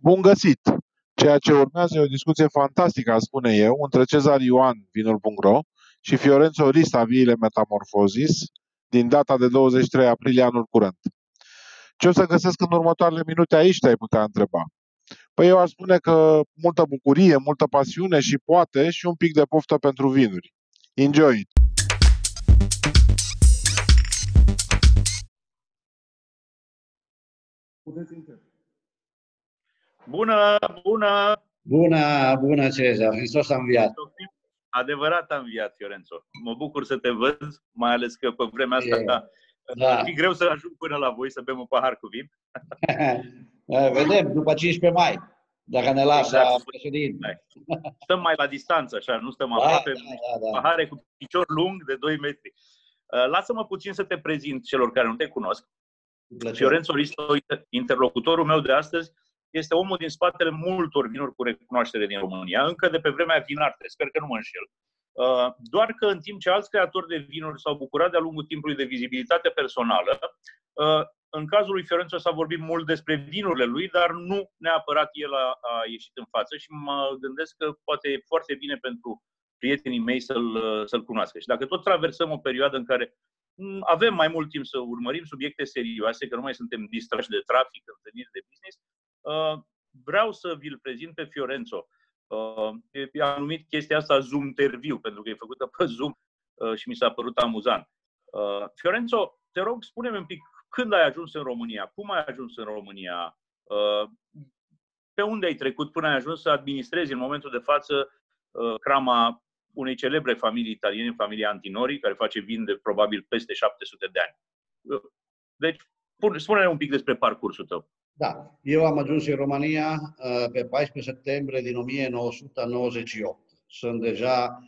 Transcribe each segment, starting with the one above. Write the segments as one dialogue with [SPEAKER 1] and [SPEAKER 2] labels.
[SPEAKER 1] Bun găsit! Ceea ce urmează e o discuție fantastică, aș spune eu, între Cezar Ioan, vinul.ro, și Fiorenzo Rista, Viile Metamorphosis, din data de 23 aprilie anul curent. Ce o să găsesc în următoarele minute aici, te-ai putea întreba. Păi eu aș spune că multă bucurie, multă pasiune și poate și un pic de poftă pentru vinuri. Enjoy it!
[SPEAKER 2] Puteți Bună, bună!
[SPEAKER 3] Bună, bună Cezar, Hristos a înviat.
[SPEAKER 2] Adevărat a înviat, Fiorențo. Mă bucur să te văd, mai ales că pe vremea asta e, da. e greu să ajung până la voi să bem un pahar cu vin.
[SPEAKER 3] Vedem, după 15 mai, dacă ne lasă exact. președinte.
[SPEAKER 2] Stăm mai la distanță, așa, nu stăm da, aproape. Da, da, da. Pahare cu picior lung de 2 metri. Uh, lasă-mă puțin să te prezint celor care nu te cunosc. Fiorenzo Risto, interlocutorul meu de astăzi, este omul din spatele multor vinuri cu recunoaștere din România, încă de pe vremea Vinarte, sper că nu mă înșel. Uh, doar că în timp ce alți creatori de vinuri s-au bucurat de-a lungul timpului de vizibilitate personală, uh, în cazul lui Fiorenzo s-a vorbit mult despre vinurile lui, dar nu neapărat el a, a ieșit în față și mă gândesc că poate e foarte bine pentru prietenii mei să-l, să-l cunoască. Și dacă tot traversăm o perioadă în care mm, avem mai mult timp să urmărim subiecte serioase, că nu mai suntem distrași de trafic, întâlniri de business, Uh, vreau să vi-l prezint pe Fiorenzo. Uh, am numit chestia asta Zoom interview, pentru că e făcută pe Zoom uh, și mi s-a părut amuzant. Fiorenzo, te rog, spune-mi un pic când ai ajuns în România, cum ai ajuns în România, pe unde ai trecut până ai ajuns să administrezi în momentul de față crama unei celebre familii italiene, familia Antinori, care face vin de probabil peste 700 de ani. Deci, spune-ne un pic despre parcursul tău.
[SPEAKER 3] Da, eu am ajuns în România uh, pe 14 septembrie din 1998. Sunt deja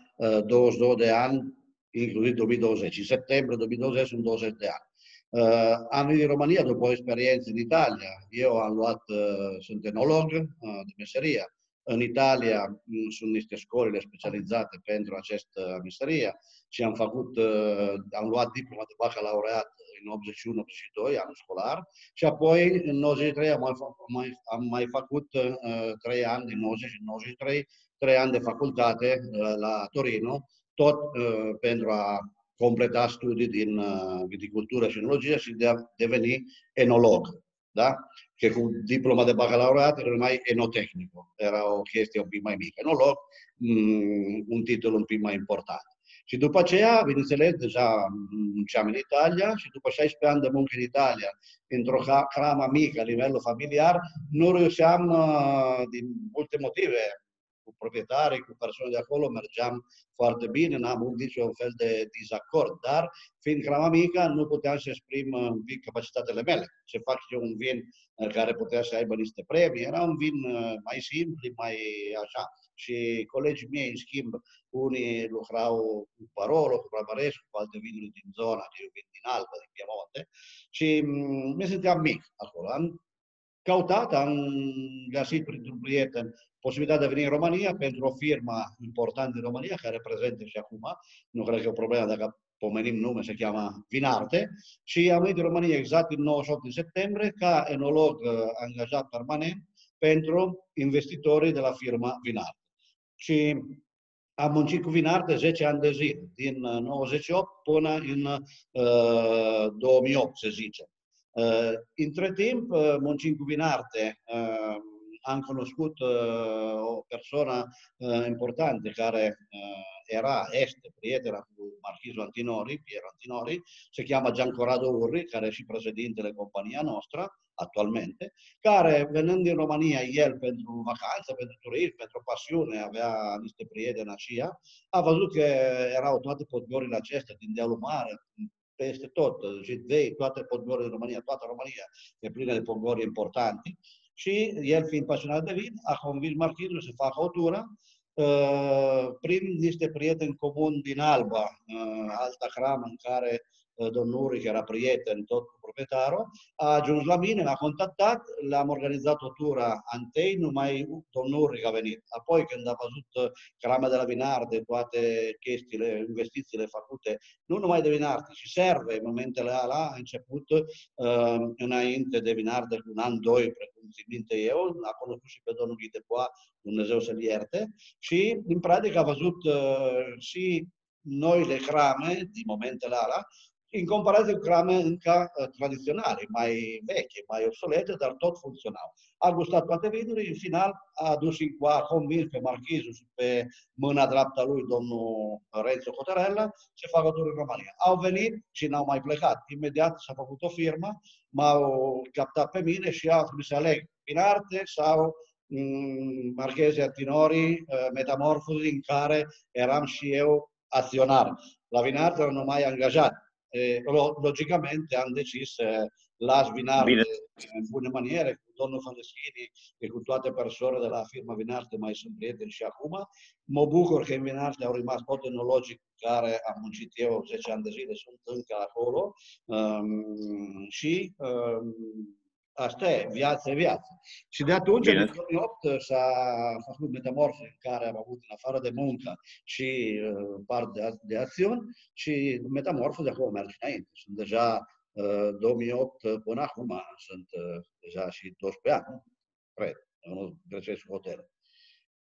[SPEAKER 3] 22 uh, de ani, inclusiv 2020. În septembrie 2020 sunt 20 de ani. Uh, am venit în România după în Italia. Eu am luat, sunt enolog de meserie. În Italia mm, sunt niște școlile specializate pentru această meserie și am făcut, am luat diploma de bacalaureat în 81-82, anul școlar, și apoi în 93 am mai, mai, am mai făcut uh, 3 ani, din 90 și 93, 3 ani de facultate uh, la Torino, tot uh, pentru a completa studii din uh, viticultură și enologie și de a deveni enolog. Da? Că cu diploma de bacalaureat era mai enotehnico, era o chestie un pic mai mică. Enolog, mm, un titlu un pic mai important. Și după aceea, bineînțeles, deja munceam în Italia și după 16 ani de muncă în Italia, într-o cramă mică, la nivelul familiar, nu reușeam, uh, din multe motive, cu proprietari, cu persoane de acolo, mergeam foarte bine, n-am avut niciun fel de dezacord, dar fiind crama mică, nu puteam să exprim un pic capacitățile mele. Să fac eu un vin uh, care putea să aibă niște premii, era un vin uh, mai simplu, mai așa și colegii mei, în schimb, unii lucrau cu Parolo, cu Barbarescu, cu alte vinuri din zona, că eu vin din Alba, din Piemonte, și mm, mi simțeam mic acolo. Am căutat, am găsit printr-un prieten posibilitatea de a veni în România pentru o firmă importantă din România, care e prezentă și acum, nu cred că e o problemă dacă pomenim nume, se cheamă Vinarte, și am venit în România exact în 98 septembrie ca enolog uh, angajat permanent pentru investitorii de la firma Vinarte. Și am muncit cu Vinarte 10 ani de zi, din 98 uh, până în uh, 2008, să zicem. Uh, între timp, uh, muncind cu Vinarte, am cunoscut uh, o persoană importantă care era, este prietena cu Antinori, Piero Antinori, se cheamă Gian Corrado Urri, care e și președintele compania noastră, actualmente, care, venând din România, el pentru vacanță, pentru turism, pentru pasiune, avea niște prieteni aceia, a văzut că erau toate podgorile acestea din dealul mare, peste tot, Jidvei, toate podgorile din România, toată România e plină de podgori importante. Și el, fiind pasionat de vin, a convins marchizul să facă o tură uh, prin niște prieteni comuni din Alba, uh, alta cramă în care domnul Uri, care era prieten tot cu proprietarul, a ajuns la mine, m-a contactat, le-am organizat o tură antei, numai domnul Uri a venit. Apoi, când a văzut crama de la Vinarde, toate chestiile, investițiile făcute, nu numai de Vinarde, ci serve în momentele alea, a început uh, înainte de Vinarde, cu un an, doi, precum țin minte eu, a cunoscut și pe domnul Ghidepoa, Dumnezeu să-l ierte, și, în practică, a văzut uh, și noile crame din momentele alea, în comparație cu crame încă uh, tradiționale, mai veche, mai obsolete, dar tot funcționau. A gustat toate vinurile, în final a adus și a convins pe marchizul și pe mâna dreaptă lui, domnul Renzo Cotarella, să facă turul în România. Au venit și n-au mai plecat. Imediat s-a făcut o firmă, m-au captat pe mine și au trebuit să aleg arte sau mm, Marchezia Tinori, uh, Metamorfosi, în care eram și eu acționar. La Vinarte nu mai angajat. E, logicamente am decis să las Vinarte Bine. în bune maniere, cu domnul Fandeschini și cu toate persoanele de la firma Vinarte mai sunt prieteni și acum. Mă bucur că în Vinarte au rămas tot enologic care am muncit eu 10 ani de zile, sunt încă acolo um, și um, Asta e, viață e viață. Și de atunci, Bine. în 2008, s-a făcut metamorfă în care am avut, în afară de muncă și uh, parte de, de acțiuni, și metamorfă de acum merge înainte. Sunt deja uh, 2008 până acum, sunt uh, deja și 12 ani, cred, nu greșesc hotel.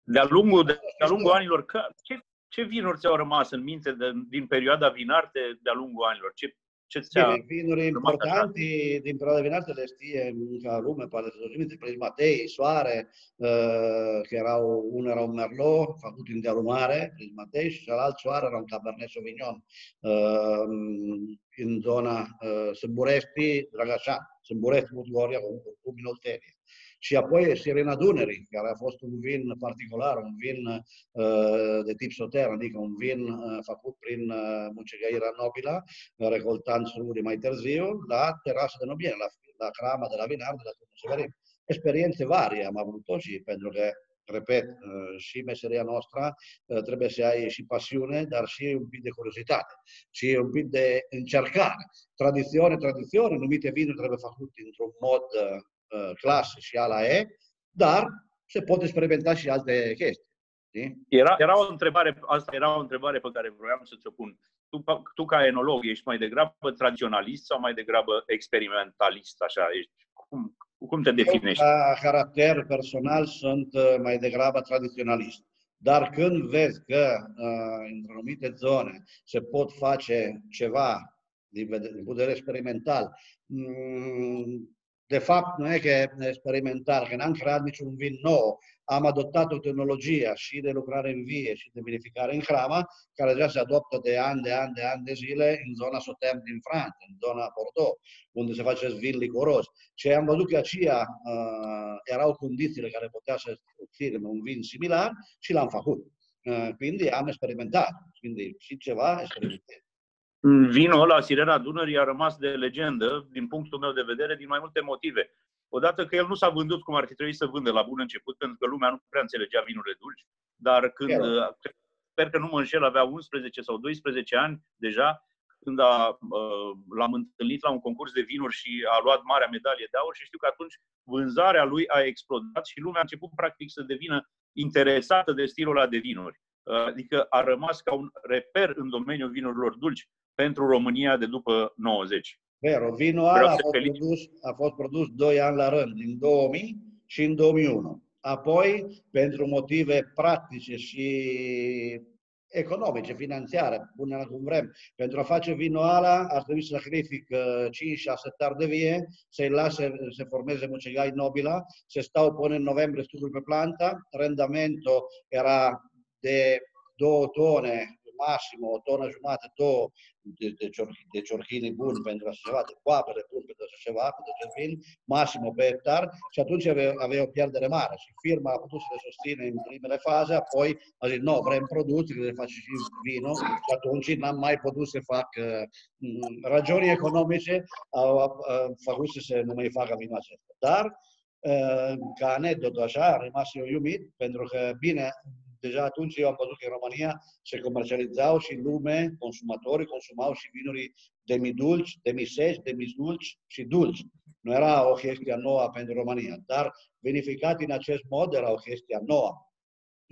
[SPEAKER 2] De-a lungul, de-a lungul anilor, ce, ce vinuri ți-au rămas în minte de, din perioada vinarte de-a lungul anilor? Ce ce ți-a
[SPEAKER 3] vinuri importanti din perioada vinată le știe ca lume, poate să trimite Prismatei, Soare, uh, că erau, unul era un Merlot făcut în dealul mare, Prismatei, și celălalt Soare era un Cabernet Sauvignon uh, în zona uh, Sâmburesti, Dragașan, Sâmburesti, Mutgoria, cu, cu Minoltenie și apoi Sirena Dunării, care a fost un vin particular, un vin uh, de tip soter, adică un vin uh, făcut prin uh, mucegăirea nobila, uh, recoltant sururi mai târziu, la terasă de Nobiene, la, la crama de la Vinar, de la Turnul Severin. Experiențe varie am avut și pentru că repet, uh, și meseria noastră uh, trebuie să ai și pasiune, dar și un pic de curiozitate și un pic de încercare. Tradițiune, tradițiune, numite vinuri trebuie făcute într-un mod uh, Uh, clasă și ala E, dar se pot experimenta și alte chestii.
[SPEAKER 2] Era, era o întrebare, asta era o întrebare pe care vroiam să ți-o pun. Tu, tu, ca enolog, ești mai degrabă tradiționalist sau mai degrabă experimentalist? Așa, ești, cum, cum te definești?
[SPEAKER 3] Eu, ca caracter personal, sunt uh, mai degrabă tradiționalist. Dar când vezi că uh, în anumite zone se pot face ceva din, din punct de vedere experimental, mm, de fapt, nu e că e experimental, că n-am creat niciun vin nou. Am adoptat o tehnologie și de lucrare în vie și de verificare în hrama, care deja se adoptă de ani, de ani, de ani de zile în zona Sotem din Franța, în zona Bordeaux, unde se face vin licoros. Și am văzut că aceia uh, erau condițiile care putea să obținem un vin similar și l-am făcut. Uh, quindi am experimentat. Quindi și ceva experimentat.
[SPEAKER 2] Vinul ăla, Sirena Dunării, a rămas de legendă, din punctul meu de vedere, din mai multe motive. Odată că el nu s-a vândut cum ar fi trebuit să vândă la bun început, pentru că lumea nu prea înțelegea vinurile dulci, dar când, uh, sper că nu mă înșel, avea 11 sau 12 ani deja, când a, uh, l-am întâlnit la un concurs de vinuri și a luat marea medalie de aur și știu că atunci vânzarea lui a explodat și lumea a început practic să devină interesată de stilul ăla de vinuri. Uh, adică a rămas ca un reper în domeniul vinurilor dulci pentru România de după 90.
[SPEAKER 3] Vero, vinul ăla a, fost produs, a fost produs 2 ani la rând, din 2000 și în 2001. Apoi, pentru motive practice și economice, financiare, până cum vrem. Pentru a face vinul ăla ar trebui să sacrific 5-6 hectare de vie, să-i lase să formeze mucegai nobila, să stau până în noiembrie studiul pe planta, randamentul era de 2 tone massimo o tonă jumate, două de, de, ciorchi, de ciorchini buni pentru așa ceva, de coapere buni pentru așa ceva, pentru vin, massimo pe hectar și atunci avea, avea o pierdere mare și firma a putut să le susține în primele faze, apoi a zis, nu, vrem produci, le face și vino și atunci n-am mai putut să fac uh, ragioni economice, au, au, au făcut să se nu mai facă vinul acesta. Dar uh, ca aneddotă așa, a rămas eu iubit, pentru că, bine, deja atunci eu am văzut că în România se comercializau și în lume, consumatorii consumau și vinuri demidulci, demiseci, demisdulci și dulci. Nu era o chestie nouă pentru România, dar vinificat în acest mod era o chestie nouă.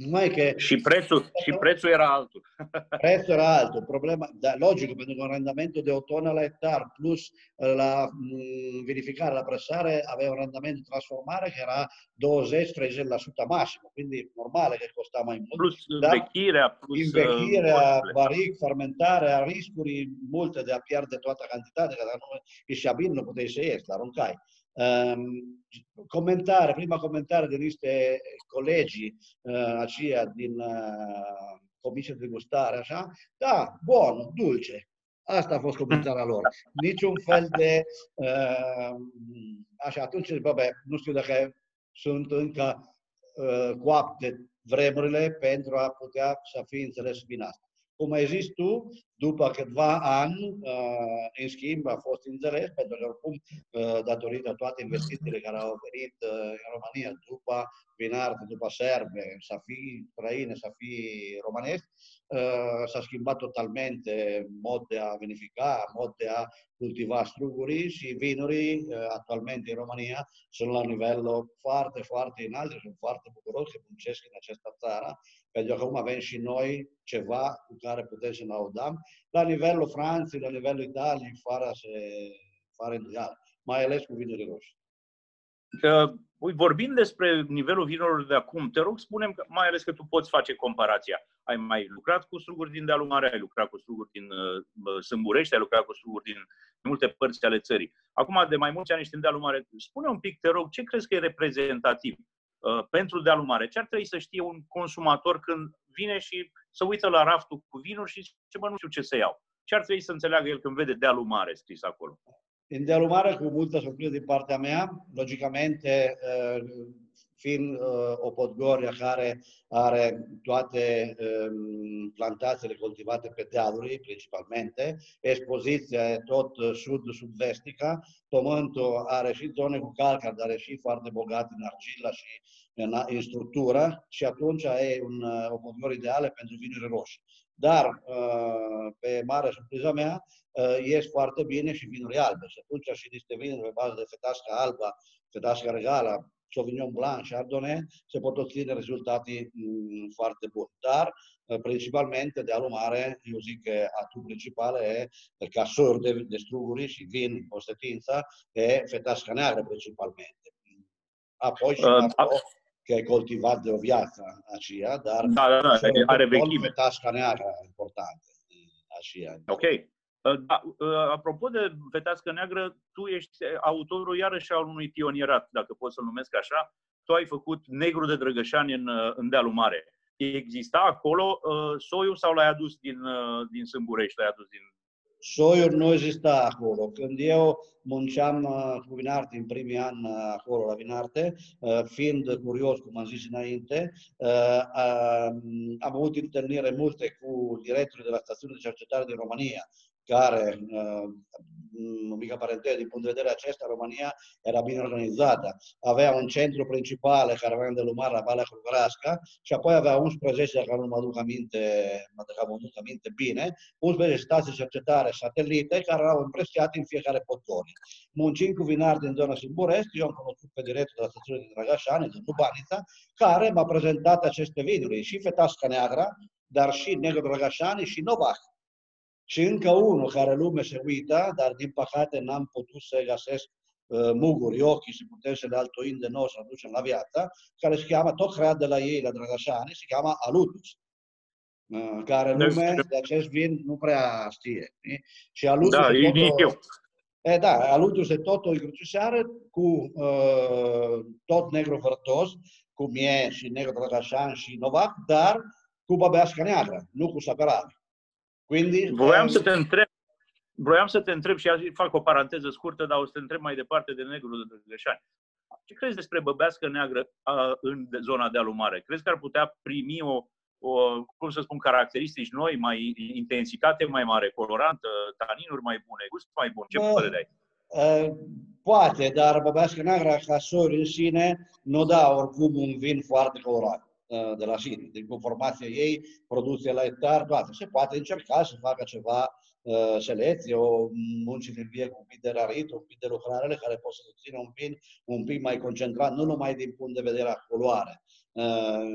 [SPEAKER 2] Numai că... Și prețul, și prețul era altul.
[SPEAKER 3] prețul era altul. Problema, da, logic, pentru că un randament de o tonă la hectar plus uh, la m, mm, verificare, la presare, avea un randament de transformare che era 20-30% massimo, quindi normale che costa mai mult.
[SPEAKER 2] Plus învechirea, plus
[SPEAKER 3] învechirea, uh, baric, fermentarea, riscuri multe de a pierde toată cantitatea, că nu ieși bine, nu puteai să ieși, l-aruncai. Um, commentare, prima commentare de niște colegi uh, aceia din uh, Comisia de Gustare, așa, da, bun, dulce. Asta a fost comentarea lor. Niciun fel de... Uh, așa, atunci, bă, nu știu dacă sunt încă uh, coapte vremurile a putea să fie înțeles bine asta. Tu, după câteva ani, uh, în schimb, a fost înțeles, pentru că oricum, uh, datorită toate investițiile care au venit uh, în România după vinarte, după serbe, să fie străine, să fie românesc, s-a schimbat totalmente mod de a vinifica, mod de a cultiva strugurii și vinurii actualmente în România sunt la un nivel foarte, foarte înalt și sunt foarte bucuros că muncesc în această țară, pentru că acum avem și noi ceva cu care putem să ne audăm la nivelul Franței, la nivelul Italiei, fără să fără îndoială, mai ales cu vinurile roșii.
[SPEAKER 2] Uh, vorbind despre nivelul vinurilor de acum, te rog spune mai ales că tu poți face comparația. Ai mai lucrat cu struguri din dealul mare, ai lucrat cu struguri din uh, Sâmburești, ai lucrat cu struguri din multe părți ale țării. Acum, de mai mulți ani ești în dealul mare. Spune un pic, te rog, ce crezi că e reprezentativ uh, pentru dealul mare? Ce ar trebui să știe un consumator când vine și să uită la raftul cu vinuri și zice, bă, nu știu ce să iau. Ce ar trebui să înțeleagă el când vede dealul mare scris acolo?
[SPEAKER 3] În dealul mare, cu multă surpriză din partea mea, logicamente, uh, fiind uh, o Podgoria care are toate um, plantațiile cultivate pe dealuri, principalmente, expoziția e tot uh, sud-sud-vestica, pământul are și zone cu calcar, dar are și foarte bogat în argila și în, în structură și atunci e un, o Podgoria ideală pentru vinuri roșii. Dar, pe mare surpriză mea, ies foarte bine și vinuri albe. Și atunci și niște vinuri pe bază de fetasca alba, fetasca regală, Sauvignon Blanc, Chardonnay, se pot obține rezultati mm, foarte buni. Dar, principalmente, de mare, eu zic că atul principal e casor de, de struguri și vin în postetință, e fetasca neagră principalmente. Apoi și uh, că e coltivat de o viață aceea, dar
[SPEAKER 2] da, da, da, are vechime.
[SPEAKER 3] tasca neagră importantă aceea.
[SPEAKER 2] Ok. Uh, da, uh, apropo de Fetească Neagră, tu ești autorul iarăși al unui pionierat, dacă pot să-l numesc așa. Tu ai făcut Negru de Drăgășani în, uh, în Dealul Mare. Exista acolo uh, soiul sau l-ai adus din, uh, din Sâmburești, l-ai adus din
[SPEAKER 3] Soiul nu exista acolo. Când eu munceam uh, cu Vinarte în primii ani uh, acolo la Vinarte, uh, fiind curios, cum am zis înainte, am avut întâlnire multe cu directorii de la stațiunea de cercetare din România, care, o mică paranteză, din punct de vedere acesta, România era bine organizată. Avea un centru principal care avea de lumar la Valea Curgrasca și apoi avea 11, dacă nu mă aduc aminte, mă aduc aminte bine, 11 stații de cercetare satelite care erau împrăștiate în fiecare potorie. Muncind cu vinari din zona Sâmburești, eu am cunoscut pe directul de la stațiunea din Dragașani, din Lubanița, care m-a prezentat aceste vinuri, și Fetasca Neagra, dar și. Și încă unul care lume se uită, dar din păcate n-am putut să găsesc uh, muguri, ochii și putem să le altoim de nou să aducem la viață, care se cheamă, tot creat de la ei, la Drăgășani, se cheamă Alutus. Uh, care lume de acest vin nu prea știe. Și Alutus
[SPEAKER 2] da, e tot,
[SPEAKER 3] E, da, Alutus e tot o încrucișare cu uh, tot negru vărtos, cu mie și negru drăgașan și novac, dar cu băbească neagră, nu cu saperare.
[SPEAKER 2] Quindi, Voiam să te întreb, Vroiam să te întreb și fac o paranteză scurtă, dar o să te întreb mai departe de negru de Drăgășani. Ce crezi despre băbească neagră a, în zona de Mare? Crezi că ar putea primi o, o, cum să spun, caracteristici noi, mai intensitate mai mare, colorantă, taninuri mai bune, gust mai bun? Ce
[SPEAKER 3] Bă,
[SPEAKER 2] părere ai?
[SPEAKER 3] Poate, dar băbească neagră ca sori în sine nu da oricum un vin foarte colorat. Uh, de la sine. Deci cu formația ei, producție la etar, toate. Se poate încerca să facă ceva uh, selecție, o munci de vie cu un pic de rarit, un pic de lucrare care pot să țină un pic, un pic mai concentrat, nu numai din punct de vedere a culoare, uh,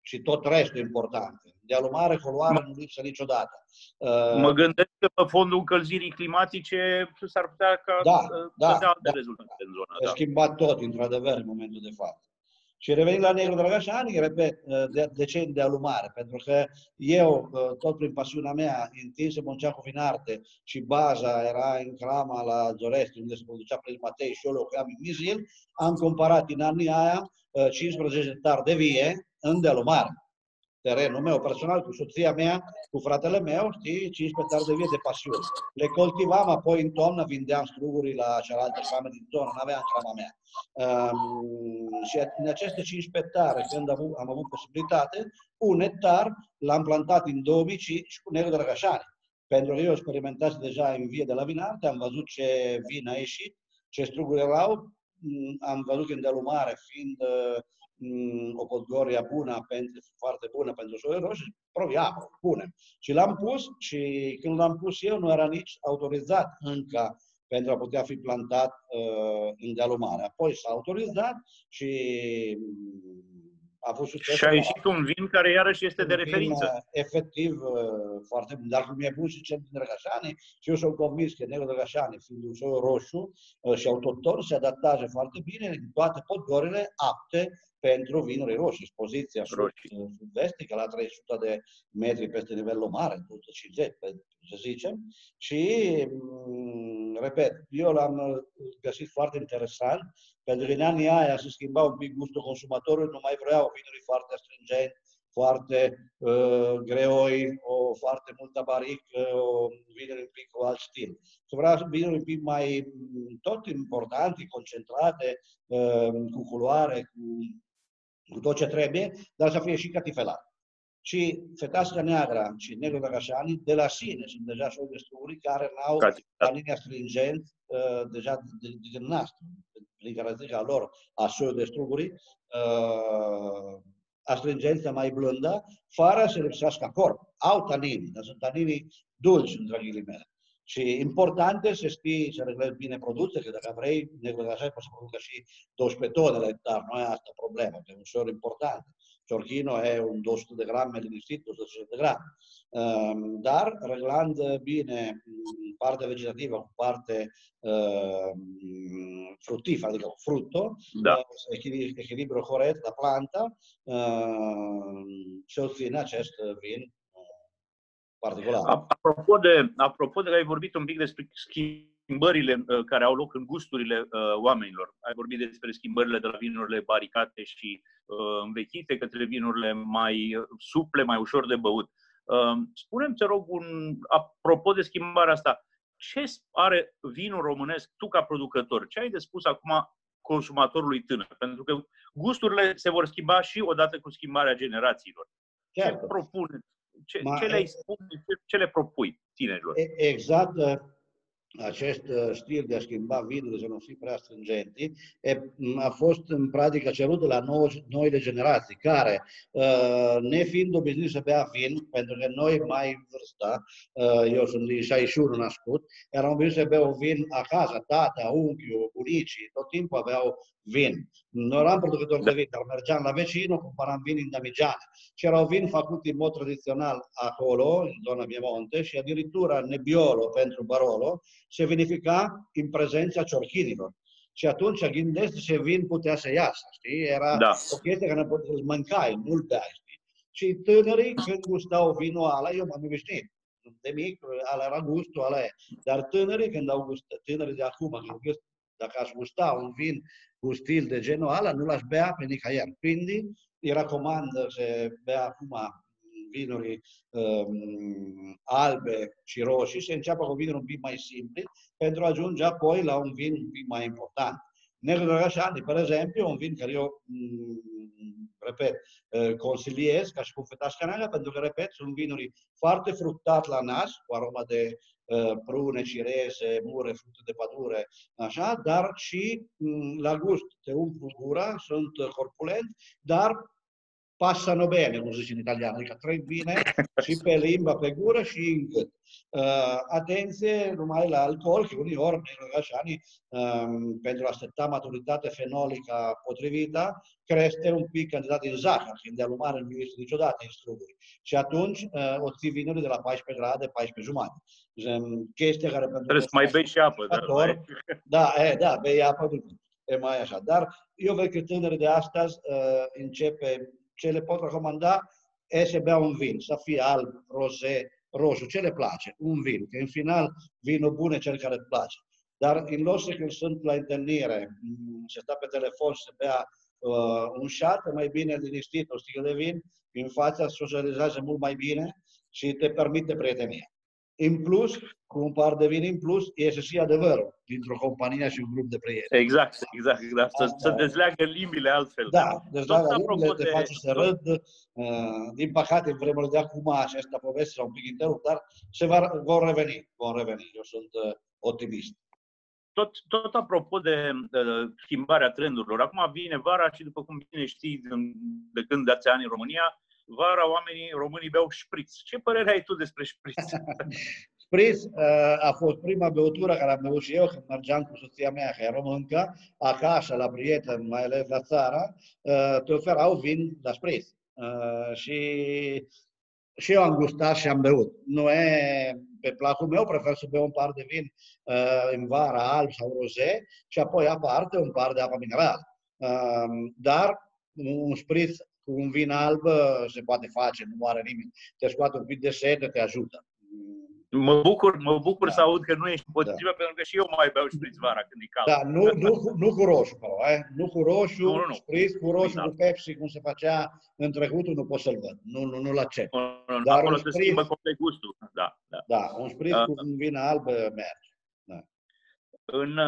[SPEAKER 3] și tot restul important. De alumare, coloare nu lipsă niciodată.
[SPEAKER 2] Uh, mă gândesc că pe fondul încălzirii climatice s-ar putea ca
[SPEAKER 3] da,
[SPEAKER 2] să
[SPEAKER 3] da,
[SPEAKER 2] da,
[SPEAKER 3] da.
[SPEAKER 2] rezultate în zona.
[SPEAKER 3] A da. schimbat tot, într-adevăr, în momentul de față. Și revenind la Negru Drăgașani, repet, uh, de, de ce de alumare? Pentru că eu, uh, tot prin pasiunea mea, întinsă Monceacu în arte și baza era în Crama la Zoresti, unde se producea prin Matei și eu locuiam în Mizil, am comparat în anii aia 15 hectare de vie în dealumare terenul meu personal, cu soția mea, cu fratele meu, știi, 15 hectare de vie de pasiune. Le cultivam, apoi în toamnă vindeam strugurii la cealaltă farmă din zonă, nu aveam crama mea. Um, și în aceste 15 hectare, când am, am avut posibilitate, un hectar l-am plantat în 2005 cu Nero Drăgașani. Pentru că eu experimentat deja în vie de la Vinarte, am văzut ce vin a ieșit, ce struguri erau, am văzut în delumare, fiind uh, Mm, o podgoria bună, pentru, foarte bună pentru soi roșii, proviamo, punem. Și l-am pus și când l-am pus eu nu era nici autorizat încă pentru a putea fi plantat uh, în dealul mare. Apoi s-a autorizat și a fost succes.
[SPEAKER 2] Și a ieșit un vin care iarăși este de referință. Vin, uh,
[SPEAKER 3] efectiv, uh, foarte bun. Dar cum e bun și cel din Drăgașani, și eu sunt convins că Negru Drăgașani, fiind un soi roșu uh, și autoton, se adaptează foarte bine în toate podgorile apte pentru vinuri roșii. Poziția sud-vestică la 300 de metri peste nivelul mare, 250, să zicem. Și, mm, repet, eu l-am găsit foarte interesant, pentru că în anii aia se schimba un pic gustul consumatorului, nu mai vreau vinuri foarte astringenti, foarte uh, greoi, o foarte multă barică, o vinuri un pic cu alt stil. Se vrea vinuri un pic mai, mm, tot importante, concentrate, uh, cu culoare, cu cu tot ce trebuie, dar să fie și catifelat. Și fetasca neagră și negru dragașani, de la sine, sunt deja și de struguri care n-au tanini astringent uh, deja din nastru, prin caracteristica lor a soi de struguri, uh, astringența mai blândă, fără să lipsească corp. Au tanini, dar sunt tanini dulci, între ghilimele. Și important este să știi să reglezi bine producția, că dacă vrei negru de așa, poți să producă și 12 tone la hectar, nu e asta problema, că e ușor important. Ciorchino e un 200 de grame liniștit, 200 de grame. Ehm, dar reglând bine partea vegetativă cu parte uh, fruttifera, adică frutto, da. uh, echilibru corect la planta, uh, se obține acest vin particular.
[SPEAKER 2] Apropo de, apropo de, ai vorbit un pic despre schimbările uh, care au loc în gusturile uh, oamenilor. Ai vorbit despre schimbările de la vinurile baricate și uh, învechite către vinurile mai uh, suple, mai ușor de băut. Uh, spune-mi, te rog, un, apropo de schimbarea asta, ce are vinul românesc tu ca producător? Ce ai de spus acum consumatorului tânăr? Pentru că gusturile se vor schimba și odată cu schimbarea generațiilor. Ce propuneți ce, ce le spune, ce, ce le propui tinerilor?
[SPEAKER 3] Exact acest uh, stil de a schimba vinurile, să nu fie prea stringenti, a fost în practică cerut de la nou, noile generații, care, uh, nefiind obișnuit să bea vin, pentru că noi mai vârsta, uh, eu sunt din 61 născut, eram obișnuit să beau vin acasă, tata, unchiul, bunicii, tot timpul aveau vin. Nu eram producător de vin, dar mergeam la vecinul, cumpăram vin în Damigiane. Și erau vin făcut în mod tradițional acolo, în zona Piemonte, și addirittura Nebbiolo pentru Barolo se verifica în prezența ciorchinilor. Și atunci gândesc ce vin putea să iasă, știi? Era da. o chestie care nu să mâncai, nu-l beai, știi? Și tânării, când gustau vinul ăla, eu m-am obișnuit. De mic, ala era gustul ăla Dar tânării, când au gustat, tânării de acum, când dacă aș gusta un vin cu stil de genul ăla, nu l-aș bea pe nicăieri. Quindi, îi recomand să bea acum vinuri um, albe și roșii, să înceapă cu vinuri un pic mai simpli, pentru a ajunge apoi la un vin un pic mai important. Negru Drăgașani, per esempio, un vin care eu, mm, repet, uh, consiliez ca și cu fetașca neagră, pentru că, repet, sunt vinuri foarte fructat la nas, cu aroma de uh, prune, cireze, mure, fructe de pădure, așa, dar și mm, la gust. Te umplu gura, sunt corpulent, dar passano bene, cum zice în italiano, adică trec bine și pe limba, pe gură și în gât. Uh, atenție numai la alcool, că uneori nerogașanii, um, pentru a aștepta maturitate fenolică potrivită, crește un pic cantitatea de zahăr, fiind de alumare nu este niciodată în struguri. Și atunci uh, o ții vinuri de la 14 grade, 14 jumate. Um, chestia care pentru...
[SPEAKER 2] Trebuie să mai bei și apă. Dar mai...
[SPEAKER 3] Da, e, da, bei apă E mai așa. Dar eu văd că tânării de astăzi uh, începe ce le pot recomanda e să bea un vin, să fie alb, roze, roșu, ce le place, un vin, că în final vinul bun e cel care îți place. Dar în loc să când sunt la întâlnire, mm, să sta pe telefon și să bea uh, un șat, mai bine liniștit o sticlă de vin, în fața socializează mult mai bine și te permite prietenia. În plus, cu un par de vin în plus, iese și adevărul dintr-o companie și un grup de prieteni.
[SPEAKER 2] Exact, exact, exact. Să, să dezleagă limbile altfel.
[SPEAKER 3] Da, dezleagă limbile, te face să râd. Uh, din păcate, în vremurile de acum, acesta poveste sau un pic interupt, dar se va, vor reveni, vor reveni. Eu sunt uh, optimist.
[SPEAKER 2] Tot, tot apropo de uh, schimbarea trendurilor, acum vine vara și după cum bine știți, de când dați ani în România, vara oamenii românii beau șpriț. Ce părere ai tu despre șpriț?
[SPEAKER 3] șpriț uh, a fost prima băutură care am băut și eu când mergeam cu soția mea, care e româncă, acasă, la prieteni, mai ales la țară, uh, te oferau vin la șpriț. Uh, și, și eu am gustat și am băut. Nu e pe placul meu, prefer să beau un par de vin în vara alb sau roze și apoi aparte un par de apă minerală. Dar un spritz cu un vin alb se poate face, nu moare nimeni. Te scoate un pic de sete, te ajută.
[SPEAKER 2] Mă bucur, mă bucur da. să aud că nu ești împotrivă, da. pentru că și eu mai beau șpriț vara când e cald.
[SPEAKER 3] Da, nu, nu, nu cu roșu, però, eh? nu cu roșu, nu, nu, nu. șpriț cu roșu, cu Pepsi, cum se făcea în trecutul, nu pot să-l văd. Nu, nu, nu la ce. Nu,
[SPEAKER 2] nu, Dar acolo se schimbă complet gustul. Da, da.
[SPEAKER 3] da un șpriț uh, cu un vin alb merge. Da.
[SPEAKER 2] În,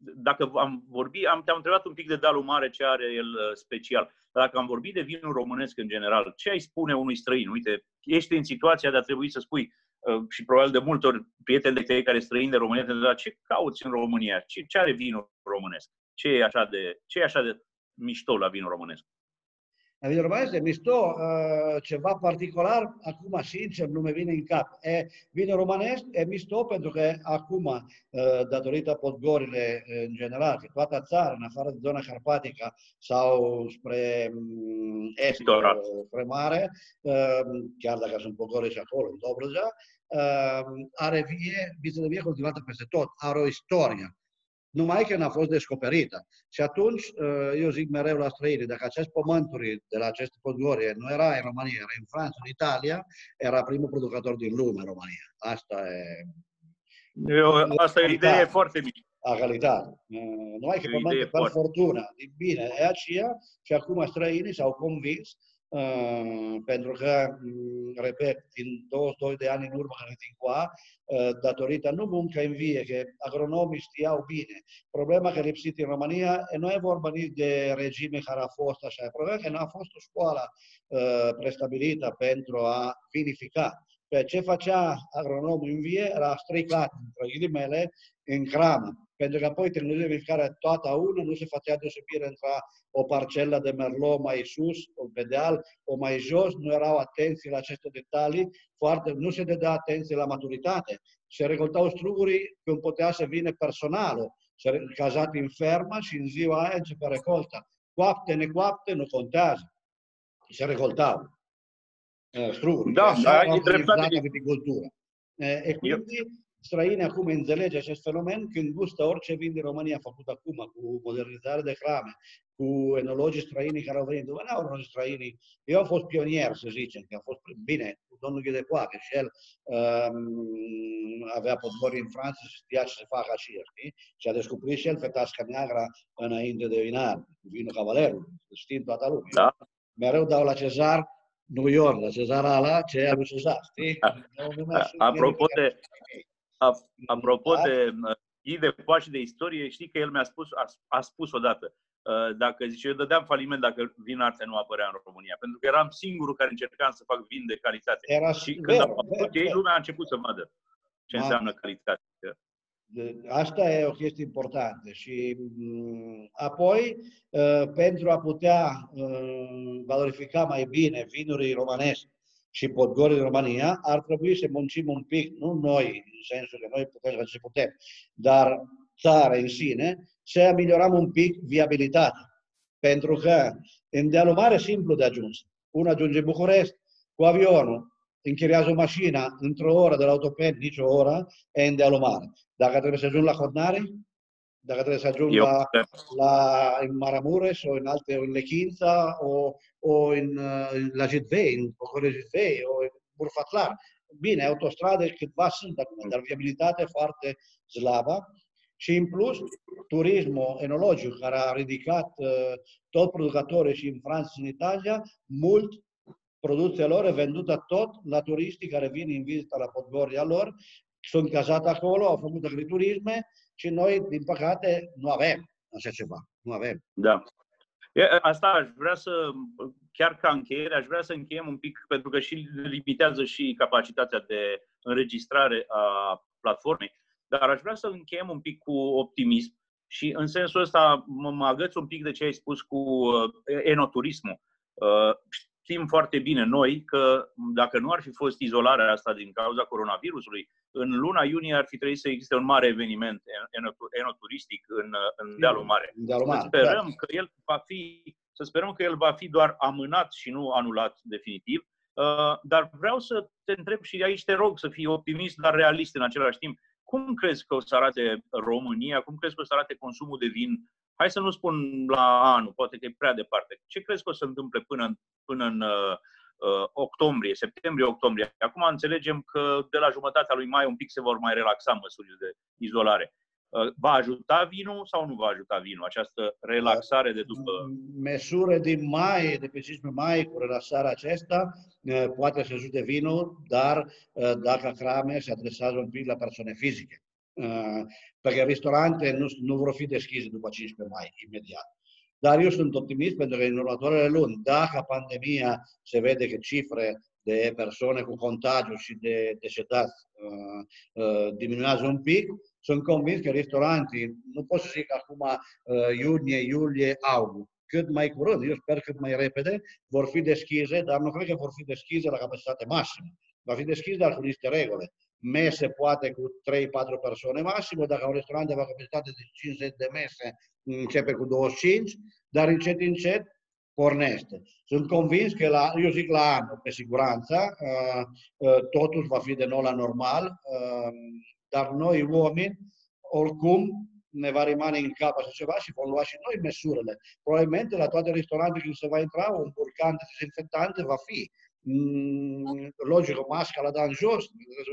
[SPEAKER 2] dacă am vorbit, am, te-am întrebat un pic de dalul mare ce are el uh, special. Dacă am vorbit de vinul românesc în general, ce ai spune unui străin? Uite, ești în situația de a trebui să spui, uh, și probabil de multe ori prieteni de tăi care străini de România te întreabă, ce cauți în România? Ce, ce are vinul românesc? Ce e așa de, ce e așa de mișto la vinul românesc?
[SPEAKER 3] Adică vorba este mișto, uh, ceva particular, acum sincer nu mi vine în cap. E, vinul românesc e mișto pentru că acum, uh, datorită podgorile în general, că toată țara, în afară de zona carpatică sau spre mm, est, spre mare, uh, chiar dacă sunt podgori și acolo, în Dobrogea, are vie, viță de vie cultivată peste tot, are o istorie numai că n-a fost descoperită. Și atunci, uh, eu zic mereu la străini, dacă aceste pământuri de la aceste podgori nu era în România, era în Franța, în Italia, era primul producător din lume România. Asta e...
[SPEAKER 2] Eu, asta e o idee foarte mică.
[SPEAKER 3] A calitate. Uh, numai că pământul, per fortuna, din bine, e aceea și acum străinii s-au convins Uh, pentru că, um, repet, din 22 de ani în urmă care din coa, uh, datorită nu muncă în vie, că agronomii știau bine. Problema că lipsit în România nu e vorba nici de regime care a fost așa, e problema că nu a fost o școală uh, prestabilită pentru a vinifica. Pe ce făcea agronomul în vie era stricat, între ghilimele, în cramă pentru că apoi tehnologia de verificare toată unul nu se făcea deosebire între o parcelă de merlot mai sus, o pe deal, o mai jos, nu erau atenții la aceste detalii, foarte, nu se dădea atenție la maturitate. Se recoltau strugurii când putea să vină personalul, se cazat în fermă și în ziua aia începe recolta. Coapte, necoapte, nu contează. Se recoltau uh, struguri.
[SPEAKER 2] Da, ai dreptate.
[SPEAKER 3] Viticultură. E quindi străini acum înțelege acest fenomen când gustă orice vin din România făcut acum, cu modernizare de crame, cu enologii străini care au venit. Nu au enologi străini. Eu am fost pionier, să zicem, că am fost bine cu domnul Ghide Poacă și el um, avea podgori în Franța și știa ce se facă și el, știi? Și a descoperit și el fetasca neagră înainte de vinar, cu vinul cavalerul, știind toată lumea. Da. Mereu dau la cezar New York, la cezar ala, ce e lui cezar, știi?
[SPEAKER 2] Apropo de, Apropo da? de ghii de pași de istorie, știi că el mi-a spus, a, a spus odată, uh, dacă zice, eu dădeam faliment dacă vin arte nu apărea în România, pentru că eram singurul care încercam să fac vin de calitate.
[SPEAKER 3] Era
[SPEAKER 2] și când am făcut ei, lumea a început să vadă ce Ma. înseamnă calitate.
[SPEAKER 3] Asta e o chestie importantă și mm, apoi, uh, pentru a putea uh, valorifica mai bine vinurii românești și podgorii în România, ar trebui să muncim un pic, nu noi, în sensul că noi putem să putem, dar țara în sine, să ameliorăm un pic viabilitatea. Pentru că în dealul mare simplu de ajuns. Unul ajunge București cu avionul, închiriază o mașină într-o oră de la autopen, nici o oră, e în dealul mare. Dacă trebuie să ajung la Hotnare, dacă trebuie să ajung Eu, la, la, în Maramureș sau în alte, în Lechința, o, o în, la Jitvei, în Pocore Jitvei, o în Burfatlar. Bine, autostrade câtva sunt acum, dar viabilitate foarte slabă. Și în plus, turismul enologic, care a ridicat uh, tot producătorii și în Franța și în Italia, mult producția lor e vendută tot la turiștii care vin în vizită la Podgoria lor, sunt cazați acolo, au făcut agriturisme și noi, din păcate, nu avem așa ceva. Nu avem.
[SPEAKER 2] Da. Asta aș vrea să, chiar ca încheiere, aș vrea să încheiem un pic, pentru că și limitează și capacitatea de înregistrare a platformei, dar aș vrea să încheiem un pic cu optimism și în sensul ăsta mă, mă agăț un pic de ce ai spus cu uh, enoturismul. Uh, știm foarte bine noi că dacă nu ar fi fost izolarea asta din cauza coronavirusului, în luna iunie ar fi trebuit să existe un mare eveniment enoturistic în, în Dealul Mare.
[SPEAKER 3] Dealul Mare
[SPEAKER 2] să sperăm da. că el va fi să sperăm că el va fi doar amânat și nu anulat definitiv. Uh, dar vreau să te întreb și aici te rog să fii optimist, dar realist în același timp. Cum crezi că o să arate România? Cum crezi că o să arate consumul de vin hai să nu spun la anul, poate că e prea departe. Ce crezi că o să întâmple până în, până în uh, uh, octombrie, septembrie-octombrie? Acum înțelegem că de la jumătatea lui mai un pic se vor mai relaxa măsurile de izolare. Uh, va ajuta vinul sau nu va ajuta vinul, această relaxare de după...
[SPEAKER 3] Măsură din mai, de pe 15 mai, cu relaxarea aceasta, uh, poate să ajute vinul, dar uh, dacă crame se adresează un pic la persoane fizice. Uh, perché ristorante nu, nu vor fi deschise după 15 mai, imediat. Dar eu sunt optimist pentru că în următoarele luni, dacă pandemia se vede că cifre de persoane cu contagiu și de decedați uh, uh, diminuează un pic, sunt convins că restaurantii, nu pot să zic acum uh, iunie, iulie, august, cât mai curând, eu sper cât mai repede, vor fi deschise, dar nu cred că vor fi deschise la capacitate maximă. Va fi deschis, dar cu niște reguli mese poate cu 3-4 persoane maxim, dacă un restaurant avea capacitate de 50 de mese, începe cu 25, dar încet, încet pornește. Sunt convins că, la, eu zic la anul, pe siguranță, uh, uh, totul va fi de nou la normal, uh, dar noi oameni, oricum, ne va rămâne în cap așa ceva și vom lua și noi măsurile. Probabilmente la toate restaurantele când se va intra un burcan de dezinfectante va fi. Mm, logic, o masca la da în jos,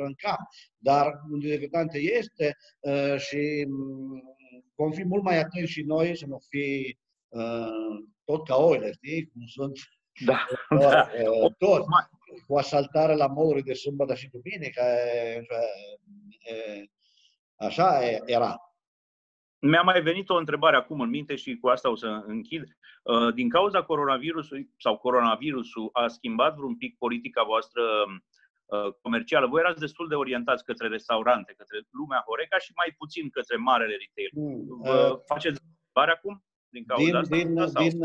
[SPEAKER 3] în cap, dar un dezinfectant este uh, și mm, vom fi mult mai atenți și noi să nu fi uh, tot ca oile, știi? Cum sunt
[SPEAKER 2] da, uh, da.
[SPEAKER 3] Uh, tot, cu asaltare la moduri de sâmbătă și duminică, uh, așa era.
[SPEAKER 2] Mi-a mai venit o întrebare acum în minte și cu asta o să închid. Uh, din cauza coronavirusului sau coronavirusul a schimbat vreun pic politica voastră uh, comercială. Voi erați destul de orientați către restaurante, către lumea Horeca și mai puțin către marele retail. Mm, Vă uh, faceți schimbare acum din cauza
[SPEAKER 3] din,
[SPEAKER 2] asta?
[SPEAKER 3] Din, sau? din,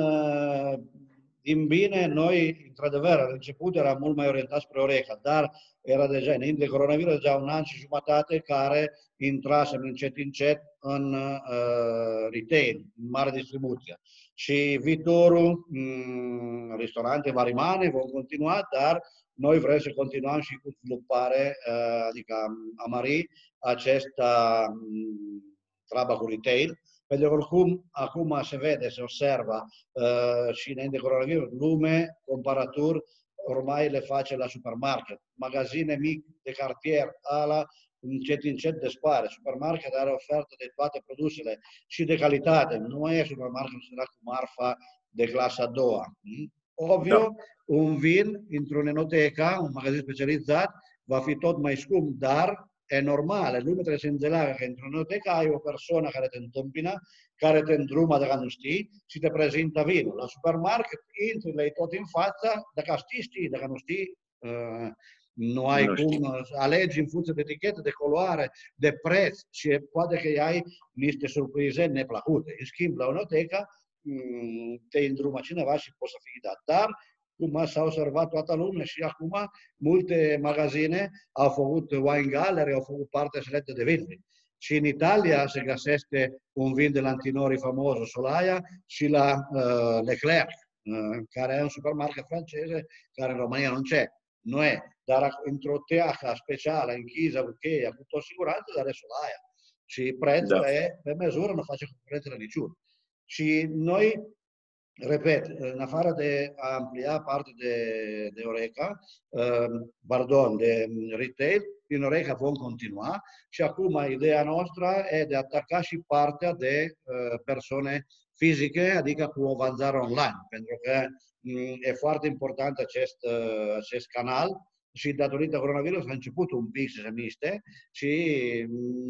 [SPEAKER 3] din bine, noi, într-adevăr, la început era mult mai orientat spre Oreca, dar era deja, înainte de coronavirus, deja un an și jumătate care intrasem încet, încet în uh, retail, în mare distribuție. Și viitorul, mm, restaurante va rimane, vom continua, dar noi vrem să continuăm și cu sviluppare, uh, adică a mări acesta mm, treaba cu retail, pentru că oricum acum se vede, se observa uh, și înainte de coronavirus, lume, comparatur, ormai le face la supermarket. Magazine mic de cartier, ala, încet, încet dispare. Supermarket are ofertă de toate produsele și de calitate. Nu mai e supermarket cu marfa de clasa a doua. Hmm? Ovvio, da. un vin într-o enoteca, un magazin specializat, va fi tot mai scump, dar e normal, lumea trebuie să înțeleagă că într-o enotecă ai o persoană care te întâmpină, care te îndrumă dacă nu știi și te prezintă vinul. La supermarket intri, le tot în față, dacă știi, știi, dacă nu știi, uh, Nu ai nu cum să alegi în funcție de etichetă, de coloare, de preț și poate că ai niște surprize neplăcute. În schimb, la Onoteca mm, te îndrumă cineva și poți să fii dat. Dar cum s-a observat toată lumea și acum multe magazine au făcut wine gallery, au făcut parte selectă de vinuri. Și în Italia se găsește un vin de la Antinori famoso, Solaia, și la uh, Leclerc, uh, care e un supermarket francese care în România non c'è. Nu e, dar într-o teaca specială, închisă, cu cheia, cu tot siguranță, dar e Solaia. Și prețul da. e pe măsură, nu face concurență la niciun. Și noi repet, în afară de a amplia parte de, de Oreca, uh, pardon, de retail, din Oreca vom continua și acum ideea noastră e de a ataca și partea de uh, persoane fizice, adică cu o vânzare online, pentru că um, e foarte important acest, uh, acest canal și datorită coronavirus a început un pic să se miște și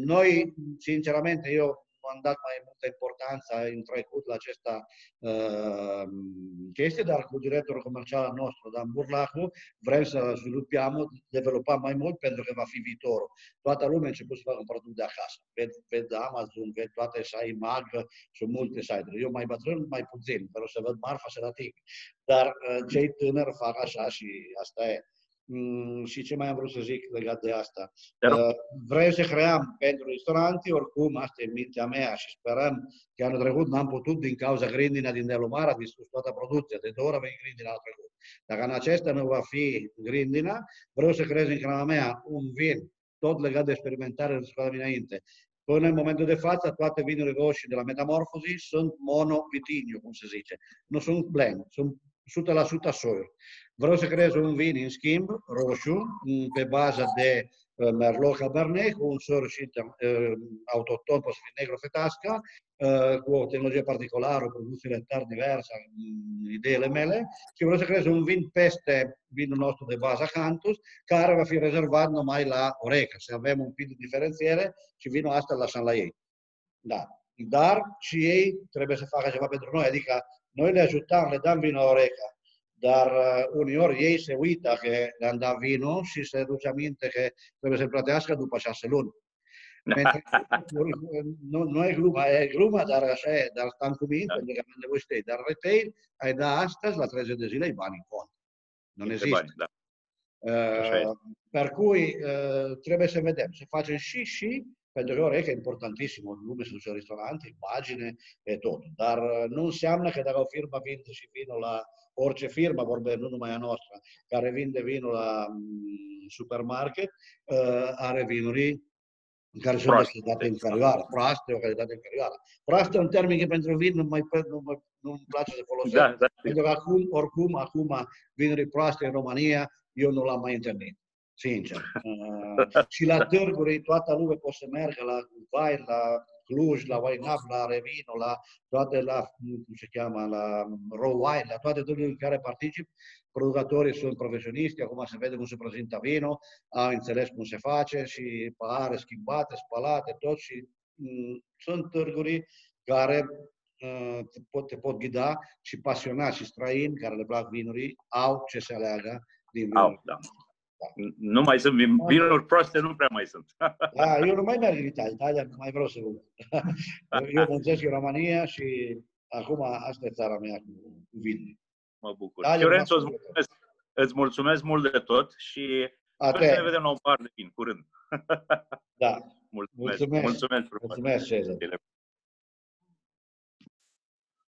[SPEAKER 3] noi, sinceramente, eu am dat mai multă importanță în trecut la acesta uh, chestie, dar cu directorul comercial nostru, Dan Burlacu, vrem să svilupăm, dezvoltăm mai mult pentru că va fi viitorul. Toată lumea a început să facă un produs de acasă. Ved, ved Amazon, ved toate site mag, sunt multe site-uri. Eu mai bătrân, mai puțin, pentru să văd marfa să Dar uh, cei tânări fac așa și asta e. Mm, și ce mai am vrut să zic legat de asta? Uh, vrem să creăm pentru restauranti, oricum, asta e mintea mea și sperăm că anul trecut n-am putut din cauza grindina din Delumar, a distrus toată producția, de două ori a venit grindina anul trecut. Dacă în acesta nu va fi grindina, vreau să creez în crama mea un vin tot legat de experimentare de scoala înainte. Până în momentul de față, toate vinurile roșii de la Metamorfosi sunt monovitinio, cum se zice. Nu sunt blend, sunt 100% soiuri. Vreau să creez un vin, în schimb, roșu, pe bază de uh, Merlot Cabernet, cu un sărășit uh, autoton, poate fi negru fetasca, uh, cu o tehnologie particulară, produsele tari diverse, ideile mele, și vreau să creez un vin peste vinul nostru de bază Cantus, care va fi rezervat numai la Oreca, să avem un pic de diferențiere și vinul asta lăsăm la ei. Da. Dar și ei trebuie să facă ceva pentru noi, adică noi le ajutăm, le dăm vinul Oreca, dar uh, uneori ei se uită că le-am dat vinul și se duce aminte că trebuie să plătească după șase luni. nu, nu e gluma, e gluma, dar așa e, dar stăm cu minte, da. pentru că am nevoie știi. Dar retail, ai da astăzi, la 30 de zile, ai bani în cont. Nu există. Bani, da. Uh, per cui uh, trebuie să vedem, să facem și și pentru că ori e importantissimo, în lume se duce în ristorante, imagine e tot. Dar uh, nu înseamnă că dacă o firmă vinde și vinul la orice firmă, vorbesc nu numai a noastră, care vinde vinul la mm, supermarket, uh, are vinuri care sunt de calitate inferioară, proaste, o calitate inferioară. Proaste un termen pentru vin nu mai nu, nu, nu-mi place să folosesc. Da, da. Pentru că acum, oricum, acum, vinuri proaste în România, eu nu l-am mai întâlnit sincer. Uh, și la târguri toată lumea poate să meargă la Vai, la Cluj, la Wine Up, la Revino, la toate, la, cum se cheamă, la Raw Wine, la toate târgurile în care particip. Producătorii sunt profesioniști, acum se vede cum se prezintă vino, au înțeles cum se face și pahare schimbate, spălate, tot și mm, sunt târguri care uh, te, pot, te pot ghida și pasionați și străini care le plac vinurii au ce să aleagă din vinuri. Au, da.
[SPEAKER 2] Nu mai sunt vinuri proaste, nu prea mai sunt.
[SPEAKER 3] Da, eu nu mai merg în Italia, Italia nu mai vreau să văd. Eu muncesc în România și acum asta e țara mea cu, cu vinuri.
[SPEAKER 2] Mă bucur. Fiorențo, îți mulțumesc, îți mulțumesc mult de tot și sper să ne vedem la un bar de vin curând.
[SPEAKER 3] Da. Mulțumesc. Mulțumesc, mulțumesc, mulțumesc Cezar.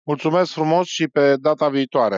[SPEAKER 1] Mulțumesc frumos și pe data viitoare.